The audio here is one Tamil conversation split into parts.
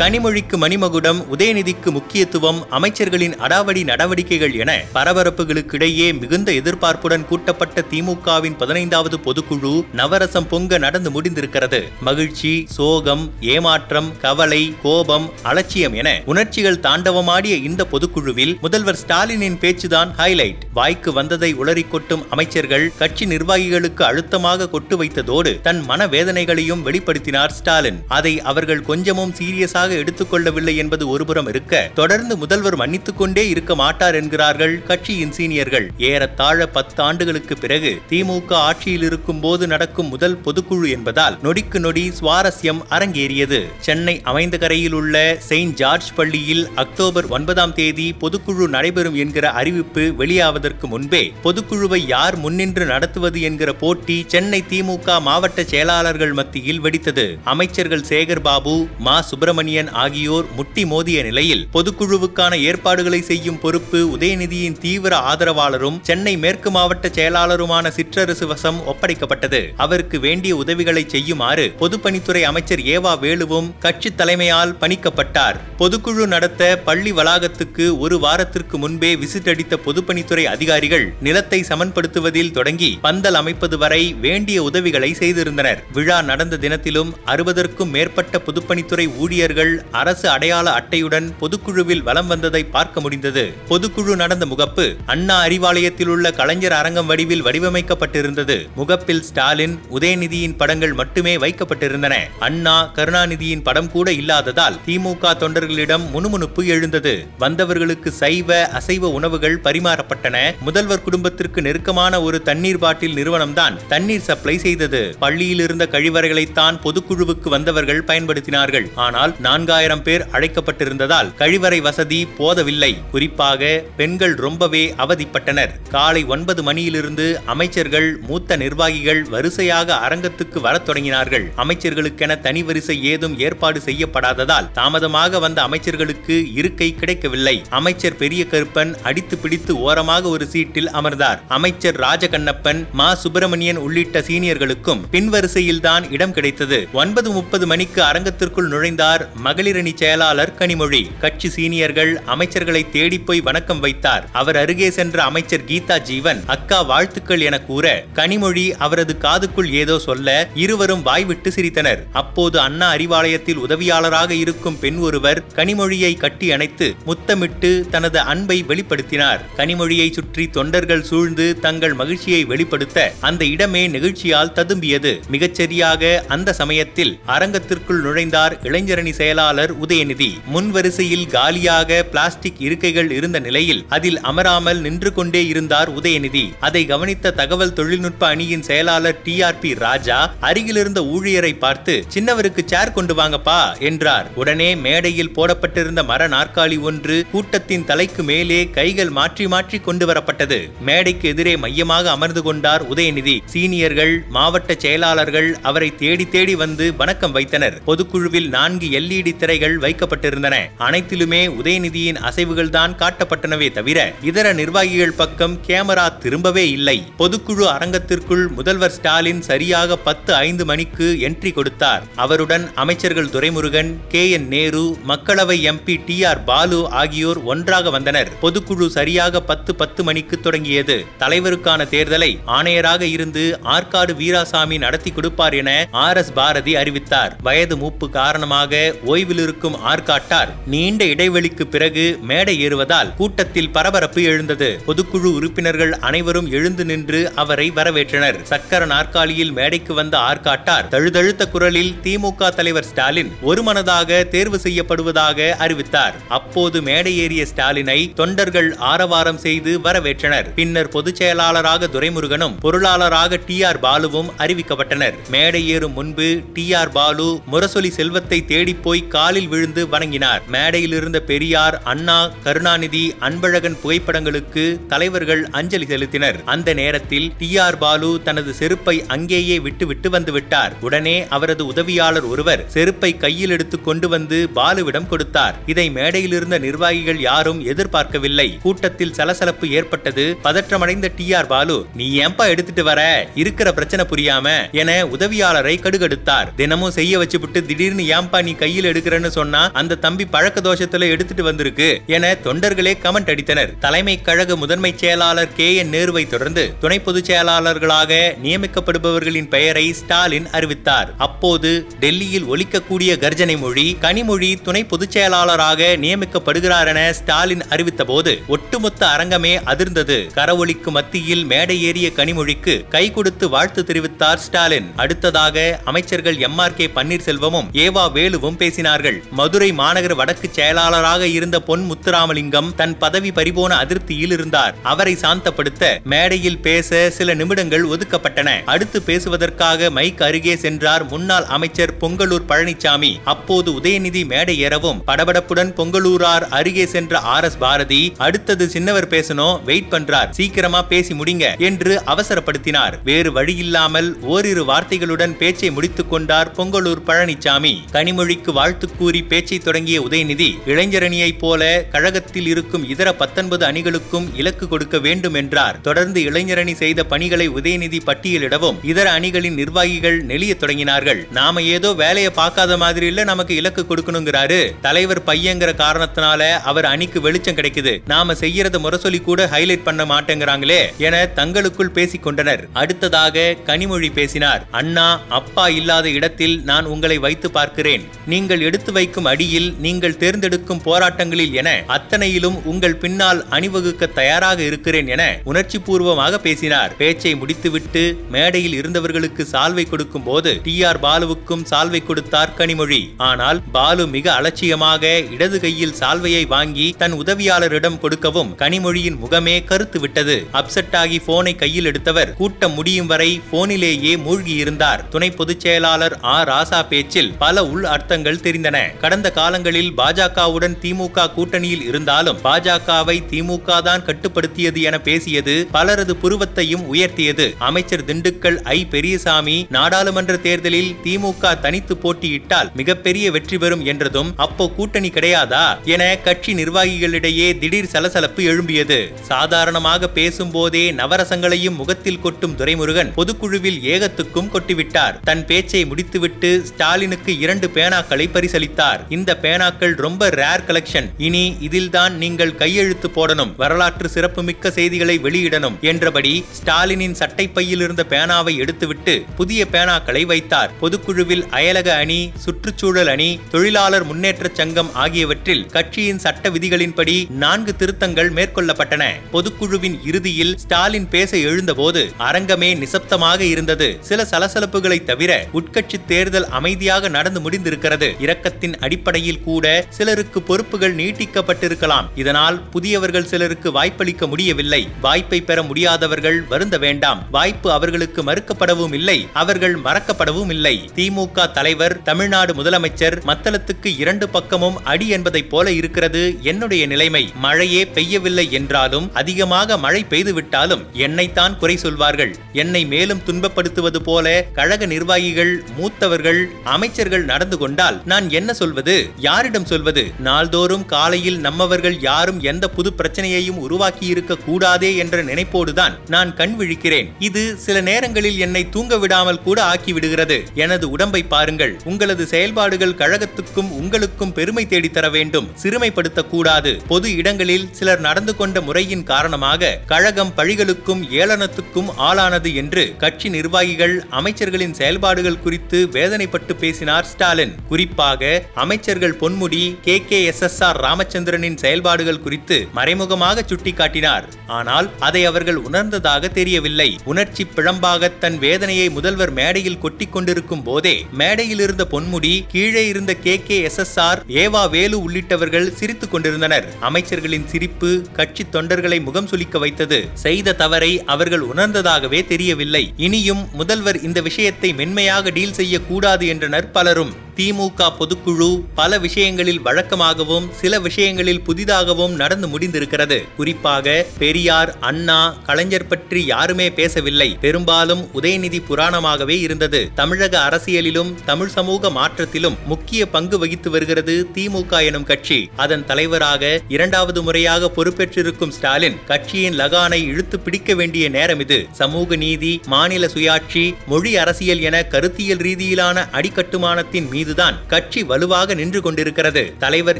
கனிமொழிக்கு மணிமகுடம் உதயநிதிக்கு முக்கியத்துவம் அமைச்சர்களின் அடாவடி நடவடிக்கைகள் என பரபரப்புகளுக்கிடையே மிகுந்த எதிர்பார்ப்புடன் கூட்டப்பட்ட திமுகவின் பதினைந்தாவது பொதுக்குழு நவரசம் பொங்க நடந்து முடிந்திருக்கிறது. மகிழ்ச்சி சோகம் ஏமாற்றம் கவலை கோபம் அலட்சியம் என உணர்ச்சிகள் தாண்டவமாடிய இந்த பொதுக்குழுவில் முதல்வர் ஸ்டாலினின் பேச்சுதான் ஹைலைட். வாய்க்கு வந்ததை உளறிக்கொட்டும் அமைச்சர்கள் கட்சி நிர்வாகிகளுக்கு அழுத்தமாக கொட்டு வைத்ததோடு தன் மனவேதனைகளையும் வெளிப்படுத்தினார் ஸ்டாலின். அதை அவர்கள் கொஞ்சமும் சீரியஸாக எடுத்துக்கொள்ளவில்லை என்பது ஒருபுறம் இருக்க தொடர்ந்து முதல்வர் மன்னித்துக் கொண்டே இருக்க மாட்டார் என்கிறார்கள் கட்சியின் சீனியர்கள். ஏறத்தாழ பத்து ஆண்டுகளுக்கு பிறகு திமுக ஆட்சியில் இருக்கும் போது நடக்கும் முதல் பொதுக்குழு என்பதால் நொடிக்கு நொடி சுவாரஸ்யம் அரங்கேறியது. சென்னை அமைந்த கரையில் உள்ள செயின்ட் ஜார்ஜ் பள்ளியில் அக்டோபர் ஒன்பதாம் தேதி பொதுக்குழு நடைபெறும் என்கிற அறிவிப்பு வெளியாவதற்கு முன்பே பொதுக்குழுவை யார் முன்னின்று நடத்துவது என்கிற போட்டி சென்னை திமுக மாவட்ட செயலாளர்கள் மத்தியில் வெடித்தது. அமைச்சர்கள் சேகர் பாபு மா. சுப்பிரமணிய சுப்பிரமணியன் ஆகியோர் முட்டி மோதிய நிலையில் பொதுக்குழுவுக்கான ஏற்பாடுகளை செய்யும் பொறுப்பு உதயநிதியின் தீவிர ஆதரவாளரும் சென்னை மேற்கு மாவட்ட செயலாளருமான சிற்றரசு வசம் ஒப்படைக்கப்பட்டது. அவருக்கு வேண்டிய உதவிகளை செய்யுமாறு பொதுப்பணித்துறை அமைச்சர் ஏவா வேலுவும் கட்சி தலைமையால் பணிக்கப்பட்டார். பொதுக்குழு நடத்த பள்ளி வளாகத்துக்கு ஒரு வாரத்திற்கு முன்பே விசிட் அடித்த பொதுப்பணித்துறை அதிகாரிகள் நிலத்தை சமன்படுத்துவதில் தொடங்கி பந்தல் அமைப்பது வரை வேண்டிய உதவிகளை செய்திருந்தனர். விழா நடந்த தினத்திலும் அறுபதற்கும் மேற்பட்ட பொதுப்பணித்துறை ஊழியர்கள் அரசு அடையாள அட்டையுடன் பொதுக்குழுவில் வலம் வந்ததை பார்க்க முடிந்தது. பொதுக்குழு நடந்த முகப்பு அண்ணா அறிவாலயத்தில் உள்ள கலைஞர் அரங்கம் வடிவில் வடிவமைக்கப்பட்டிருந்தது. முகப்பில் ஸ்டாலின் உதயநிதியின் படங்கள் மட்டுமே வைக்கப்பட்டிருந்தன. அண்ணா கருணாநிதியின் படம் கூட இல்லாததால் திமுக தொண்டர்களிடம் முணுமுணுப்பு எழுந்தது. வந்தவர்களுக்கு சைவ அசைவ உணவுகள் பரிமாறப்பட்டன. முதல்வர் குடும்பத்திற்கு நெருக்கமான ஒரு தண்ணீர் பாட்டில் நிறுவனம்தான் தண்ணீர் சப்ளை செய்தது. பள்ளியில் இருந்த கழிவறைகளைத்தான் பொதுக்குழுவுக்கு வந்தவர்கள் பயன்படுத்தினார்கள். ஆனால் நான்காயிரம் பேர் அழைக்கப்பட்டிருந்ததால் கழிவறை வசதி போதவில்லை. குறிப்பாக பெண்கள் ரொம்பவே அவதிப்பட்டனர். காலை ஒன்பது மணியிலிருந்து அமைச்சர்கள் மூத்த நிர்வாகிகள் வரிசையாக அரங்கத்துக்கு வரத் தொடங்கினார்கள். அமைச்சர்களுக்கென தனி வரிசை ஏதும் ஏற்பாடு செய்யப்படாததால் தாமதமாக வந்த அமைச்சர்களுக்கு இருக்கை கிடைக்கவில்லை. அமைச்சர் பெரிய கருப்பன் அடித்து பிடித்து ஓரமாக ஒரு சீட்டில் அமர்ந்தார். அமைச்சர் ராஜகண்ணப்பன் மா. சுப்பிரமணியன் உள்ளிட்ட சீனியர்களுக்கும் பின்வரிசையில்தான் இடம் கிடைத்தது. ஒன்பது முப்பது மணிக்கு அரங்கத்திற்குள் நுழைந்தார் மகளிரணி செயலாளர் கனிமொழி. கட்சி சீனியர்கள் அமைச்சர்களை தேடி போய் வணக்கம் வைத்தார். அவர் அருகே சென்ற அமைச்சர் கீதா ஜீவன் அக்கா வாழ்த்துக்கள் என கூற கனிமொழி அவரது காதுக்குள் ஏதோ சொல்ல இருவரும் வாய்விட்டு சிரித்தனர். அப்போது அண்ணா அறிவாலயத்தில் உதவியாளராக இருக்கும் பெண் ஒருவர் கனிமொழியை கட்டி அணைத்து முத்தமிட்டு தனது அன்பை வெளிப்படுத்தினார். கனிமொழியை சுற்றி தொண்டர்கள் சூழ்ந்து தங்கள் மகிழ்ச்சியை வெளிப்படுத்த அந்த இடமே நெகிழ்ச்சியால் ததும்பியது. மிகச்சரியாக அந்த சமயத்தில் அரங்கத்திற்குள் நுழைந்தார் இளைஞரணி செயலாளர் உதயநிதி முன்வரிசையில் காலியாக பிளாஸ்டிக் இருக்கைகள் இருந்த நிலையில் அதில் அமராமல் நின்று கொண்டே இருந்தார் உதயநிதி. அதை கவனித்த தகவல் தொழில்நுட்ப அணியின் செயலாளர் டி ஆர் பி ராஜா அருகிலிருந்த ஊழியரை பார்த்து சின்னவருக்கு சேர் கொண்டு வாங்கப்பா என்றார். உடனே மேடையில் போடப்பட்டிருந்த மர நாற்காலி ஒன்று கூட்டத்தின் தலைக்கு மேலே கைகள் மாற்றி மாற்றி கொண்டு வரப்பட்டது. மேடைக்கு எதிரே மையமாக அமர்ந்து கொண்டார் உதயநிதி. சீனியர்கள் மாவட்ட செயலாளர்கள் அவரை தேடி தேடி வந்து வணக்கம் வைத்தனர். பொதுக்குழுவில் நான்கு எல்இ எல்இடி திரைகள் வைக்கப்பட்டிருந்தன. அனைத்திலுமே உதயநிதியின் அசைவுகள் தான் காட்டப்பட்டனவே தவிர இதர நிர்வாகிகள் பக்கம் கேமரா திரும்பவே இல்லை. பொதுக்குழு அரங்கத்திற்குள் முதல்வர் ஸ்டாலின் சரியாக பத்து ஐந்து மணிக்கு என்ட்ரி கொடுத்தார். அவருடன் அமைச்சர்கள் துரைமுருகன் கே. என். நேரு மக்களவை எம்பி டி. ஆர். பாலு ஆகியோர் ஒன்றாக வந்தனர். பொதுக்குழு சரியாக பத்து பத்து மணிக்கு தொடங்கியது. தலைவருக்கான தேர்தலை ஆணையராக இருந்து ஆற்காடு வீராசாமி நடத்தி கொடுப்பார் என ஆர். எஸ். பாரதி அறிவித்தார். வயது மூப்பு காரணமாக ஓய்வில் இருக்கும் ஆர்காட்டார் நீண்ட இடைவெளிக்கு பிறகு மேடை ஏறுவதால் கூட்டத்தில் பரபரப்பு எழுந்தது. பொதுக்குழு உறுப்பினர்கள் அனைவரும் எழுந்து நின்று அவரை வரவேற்றனர். சக்கர நாற்காலியில் மேடைக்கு வந்த ஆர்காட்டார் தழுதழுத்த குரலில் திமுக தலைவர் ஸ்டாலின் ஒருமனதாக தேர்வு செய்யப்படுவதாக அறிவித்தார். அப்போது மேடை ஏறிய ஸ்டாலினை தொண்டர்கள் ஆரவாரம் செய்து வரவேற்றனர். பின்னர் பொதுச் செயலாளராக துரைமுருகனும் பொருளாளராக டி ஆர் பாலுவும் அறிவிக்கப்பட்டனர். மேடை ஏறும் முன்பு டி ஆர் பாலு முரசொலி செல்வத்தை தேடிப்போய் போய் காலில் விழுந்து வணங்கினார். மேடையில் இருந்த பெரியார் அண்ணா கருணாநிதி அன்பழகன் புகைப்படங்களுக்கு தலைவர்கள் அஞ்சலி செலுத்தினர். அந்த நேரத்தில் டி ஆர் பாலு தனது செருப்பை அங்கேயே விட்டுவிட்டு வந்து விட்டார். உடனே அவரது உதவியாளர் ஒருவர் செருப்பை கையில் எடுத்து கொண்டு வந்து பாலுவிடம் கொடுத்தார். இதை மேடையில் இருந்த நிர்வாகிகள் யாரும் எதிர்பார்க்கவில்லை. கூட்டத்தில் சலசலப்பு ஏற்பட்டது. பதற்றமடைந்த டி ஆர் பாலு நீ ஏன்பா எடுத்துட்டு வர? இருக்கிற பிரச்சனை புரியாம? என உதவியாளரை கடுகடுத்தார். தினமும் செய்ய வச்சுவிட்டு திடீர்னு ஏன்பா நீ கையில் எடுக்கிறேன்னு சொன்னா அந்த தம்பி பழக்க தோஷத்துல எடுத்துட்டு வந்திருக்கு என தொண்டர்களே கமெண்ட் அடித்தனர். தலைமை கழக முதன்மை செயலாளர் கே என் நேருவை தொடர்ந்து துணை பொதுச் செயலாளர்களாக நியமிக்கப்படுபவர்களின் பெயரை ஸ்டாலின் அறிவித்தார். அப்போது டெல்லியில் ஒலிக்கக்கூடிய கர்ஜனை மொழி கனிமொழி துணை பொதுச் செயலாளராக நியமிக்கப்படுகிறார் என ஸ்டாலின் அறிவித்த போது ஒட்டுமொத்த அரங்கமே அதிர்ந்தது. கரவொலிக்கு மத்தியில் மேடை ஏறிய கனிமொழிக்கு கை கொடுத்து வாழ்த்து தெரிவித்தார் ஸ்டாலின். அடுத்ததாக அமைச்சர்கள் எம் ஆர் கே பன்னீர்செல்வமும் ஏவா வேலுவும் பேசினார்கள். மதுரை மாநகர வடக்கு செயலாளராக இருந்த பொன் முத்துராமலிங்கம் தன் பதவி பறிபோன அதிருப்தியில் இருந்தார். அவரை சாந்தப்படுத்த மேடையில் பேச சில நிமிடங்கள் ஒதுக்கப்பட்டன. அடுத்து பேசுவதற்காக மைக் அருகே சென்றார் முன்னாள் அமைச்சர் பொங்கலூர் பழனிசாமி அப்போது உதயநிதி மேடை ஏறவும் படபடப்புடன் பொங்கலூரார் அருகே சென்ற ஆர் எஸ் பாரதி அடுத்தது சின்னவர் பேசணும் வெயிட் பண்றார். சீக்கிரமா பேசி முடிங்க என்று அவசரப்படுத்தினார். வேறு வழியில்லாமல் ஓரிரு வார்த்தைகளுடன் பேச்சை முடித்துக் கொண்டார் பொங்கலூர் பழனிசாமி கனிமொழிக்கு வாழ் வாழ்த்து கூறி பேச்சை தொடங்கிய உதயநிதி இளைஞரணியைப் போல கழகத்தில் இருக்கும் இதர பத்தொன்பது அணிகளுக்கும் இலக்கு கொடுக்க வேண்டும் என்றார். தொடர்ந்து இளைஞரணி செய்த பணிகளை உதயநிதி பட்டியலிடவும் இதர அணிகளின் நிர்வாகிகள் நெளிய தொடங்கினார்கள். நாம ஏதோ வேலையை பார்க்காத மாதிரி இல்ல நமக்கு இலக்கு கொடுக்கணுங்கிறாரு. தலைவர் பையங்கிற காரணத்தினால அவர் அணிக்கு வெளிச்சம் கிடைக்குது. நாம செய்யறத முரசொலி கூட ஹைலைட் பண்ண மாட்டேங்கிறாங்களே என தங்களுக்குள் பேசிக் கொண்டனர் அடுத்ததாக கனிமொழி பேசினார். அண்ணா அப்பா இல்லாத இடத்தில் நான் உங்களை வைத்து பார்க்கிறேன். நீங்கள் எடுத்து வைக்கும் அடியில் நீங்கள் தேர்ந்தெடுக்கும் போராட்டங்களில் என அத்தனையிலும் உங்கள் பின்னால் அணிவகுக்க தயாராக இருக்கிறேன் என உணர்ச்சி பூர்வமாக பேசினார். பேச்சை முடித்துவிட்டு மேடையில் இருந்தவர்களுக்கு சால்வை கொடுக்கும் போது டி ஆர் பாலுவுக்கும் சால்வை கொடுத்தார் கனிமொழி. ஆனால் பாலு மிக அலட்சியமாக இடது கையில் சால்வையை வாங்கி தன் உதவியாளரிடம் கொடுக்கவும் கனிமொழியின் முகமே கருத்து விட்டது. அப்செட் ஆகி போனை கையில் எடுத்தவர் கூட்டம் முடியும் வரை போனிலேயே மூழ்கியிருந்தார். துணை பொதுச் செயலாளர் ஆ ராசா பேச்சில் பல உள் அர்த்தங்கள் தெரிந்தன. கடந்த காலங்களில் பாஜகவுடன் திமுக கூட்டணியில் இருந்தாலும் பாஜகவை திமுக தான் கட்டுப்படுத்தியது என பேசியது பலரது புருவத்தையும் உயர்த்தியது. அமைச்சர் திண்டுக்கல் ஐ. பெரியசாமி நாடாளுமன்ற தேர்தலில் திமுக தனித்து போட்டியிட்டால் மிகப்பெரிய வெற்றி பெறும் என்றதும் அப்போ கூட்டணி கிடையாதா என கட்சி நிர்வாகிகளிடையே திடீர் சலசலப்பு எழும்பியது. சாதாரணமாக பேசும்போதே நவரசங்களையும் முகத்தில் கொட்டும் துரைமுருகன் பொதுக்குழுவில் ஏகத்துக்கும் கொட்டிவிட்டார். தன் பேச்சை முடித்துவிட்டு ஸ்டாலினுக்கு இரண்டு பேனாக்களை பரிசளித்தார் இந்த பேனாக்கள் ரொம்ப ரேர் கலெக்ஷன் இனி இதில்தான் நீங்கள் கையெழுத்து போடணும். வரலாற்று சிறப்புமிக்க செய்திகளை வெளியிடணும் என்றபடி ஸ்டாலினின் சட்டைப்பையில் இருந்த பேனாவை எடுத்துவிட்டு புதிய பேனாக்களை வைத்தார். பொதுக்குழுவில் அயலக அணி சுற்றுச்சூழல் அணி தொழிலாளர் முன்னேற்ற சங்கம் ஆகியவற்றில் கட்சியின் சட்ட விதிகளின்படி நான்கு திருத்தங்கள் மேற்கொள்ளப்பட்டன. பொதுக்குழுவின் இறுதியில் ஸ்டாலின் பேச எழுந்தபோது அரங்கமே நிசப்தமாக இருந்தது. சில சலசலப்புகளை தவிர உட்கட்சி தேர்தல் அமைதியாக நடந்து முடிந்திருக்கிறது. இரக்கத்தின் அடிப்படையில் கூட சிலருக்கு பொறுப்புகள் நீட்டிக்கப்பட்டிருக்கலாம். இதனால் புதியவர்கள் சிலருக்கு வாய்ப்பளிக்க முடியவில்லை. வாய்ப்பை பெற முடியாதவர்கள் வருந்த வேண்டாம். வாய்ப்பு அவர்களுக்கு மறுக்கப்படவும் இல்லை. அவர்கள் மறக்கப்படவும் இல்லை. திமுக தலைவர் தமிழ்நாடு முதலமைச்சர் மத்தளத்துக்கு இரண்டு பக்கமும் அடி என்பதைப் போல இருக்கிறது என்னுடைய நிலைமை. மழையே பெய்யவில்லை என்றாலும் அதிகமாக மழை பெய்துவிட்டாலும் என்னைத்தான் குறை சொல்வார்கள். என்னை மேலும் துன்பப்படுத்துவது போல கழக நிர்வாகிகள் மூத்தவர்கள் அமைச்சர்கள் நடந்து கொண்டால் நான் என்ன சொல்வது? யாரிடம் சொல்வது? நாள்தோறும் காலையில் நம்மவர்கள் யாரும் எந்த புது பிரச்சனையையும் உருவாக்கி இருக்க கூடாதே என்ற நினைப்போடுதான் நான் கண் விழிக்கிறேன். இது சில நேரங்களில் என்னை தூங்க விடாமல் கூட ஆக்கி விடுகிறது எனது உடம்பை பாருங்கள். உங்களது செயல்பாடுகள் கழகத்துக்கும் உங்களுக்கும் பெருமை தேடித்தர வேண்டும். சிறுமைப்படுத்த கூடாது பொது இடங்களில் சிலர் நடந்து கொண்ட முறையின் காரணமாக கழகம் பழிகளுக்கும் ஏளனத்துக்கும் ஆளானது என்று கட்சி நிர்வாகிகள் அமைச்சர்களின் செயல்பாடுகள் குறித்து வேதனைப்பட்டு பேசினார் ஸ்டாலின். குறிப்பு குறிப்பாக அமைச்சர்கள் Ponmudi K. K. S. S. R. ராமச்சந்திரனின் செயல்பாடுகள் குறித்து மறைமுகமாக சுட்டிக்காட்டினார். ஆனால் அதை அவர்கள் உணர்ந்ததாக தெரியவில்லை. உணர்ச்சி பிழம்பாக தன் வேதனையை முதல்வர் மேடையில் கொட்டிக் கொண்டிருக்கும் போதே மேடையில் இருந்த பொன்முடி கீழே இருந்த K. K. S. S. R. ஏவா வேலு உள்ளிட்டவர்கள் சிரித்துக் கொண்டிருந்தனர். அமைச்சர்களின் சிரிப்பு கட்சி தொண்டர்களை முகம் சுளிக்க வைத்தது. செய்த தவறை அவர்கள் உணர்ந்ததாகவே தெரியவில்லை. இனியும் முதல்வர் இந்த விஷயத்தை மென்மையாக டீல் செய்யக்கூடாது என்றனர் பலரும். திமுக பொதுக்குழு பல விஷயங்களில் வழக்கமாகவும் சில விஷயங்களில் புதிதாகவும் நடந்து முடிந்திருக்கிறது. குறிப்பாக பெரியார் அண்ணா கலைஞர் பற்றி யாருமே பேசவில்லை. பெரும்பாலும் உதயநிதி புராணமாகவே இருந்தது. தமிழக அரசியலிலும் தமிழ் சமூக மாற்றத்திலும் முக்கிய பங்கு வகித்து வருகிறது திமுக எனும் கட்சி. அதன் தலைவராக இரண்டாவது முறையாக பொறுப்பேற்றிருக்கும் ஸ்டாலின் கட்சியின் லகானை இழுத்து பிடிக்க வேண்டிய நேரம் இது. சமூக நீதி மாநில சுயாட்சி மொழி அரசியல் என கருத்தியல் ரீதியிலான அடிக்கட்டுமானத்தின் மீது மீதுதான் கட்சி வலுவாக நின்று கொண்டிருக்கிறது. தலைவர்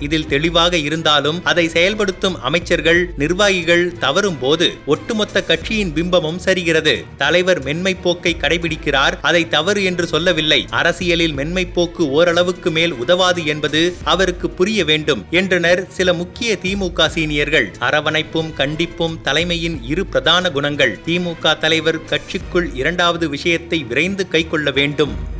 இதில் தெளிவாக இருந்தாலும் அதை செயல்படுத்தும் அமைச்சர்கள் நிர்வாகிகள் தவறும் போது ஒட்டுமொத்த கட்சியின் பிம்பமும் சரிகிறது. தலைவர் மென்மை போக்கை கடைபிடிக்கிறார். அதை தவறு என்று சொல்லவில்லை. அரசியலில் மென்மை போக்கு ஓரளவுக்கு மேல் உதவாது என்பது அவருக்கு புரிய வேண்டும் என்றனர் சில முக்கிய திமுக சீனியர்கள். அரவணைப்பும் கண்டிப்பும் தலைமையின் இரு பிரதான குணங்கள். திமுக தலைவர் கட்சிக்குள் இரண்டாவது விஷயத்தை விரைந்து கைக்கொள்ள வேண்டும்.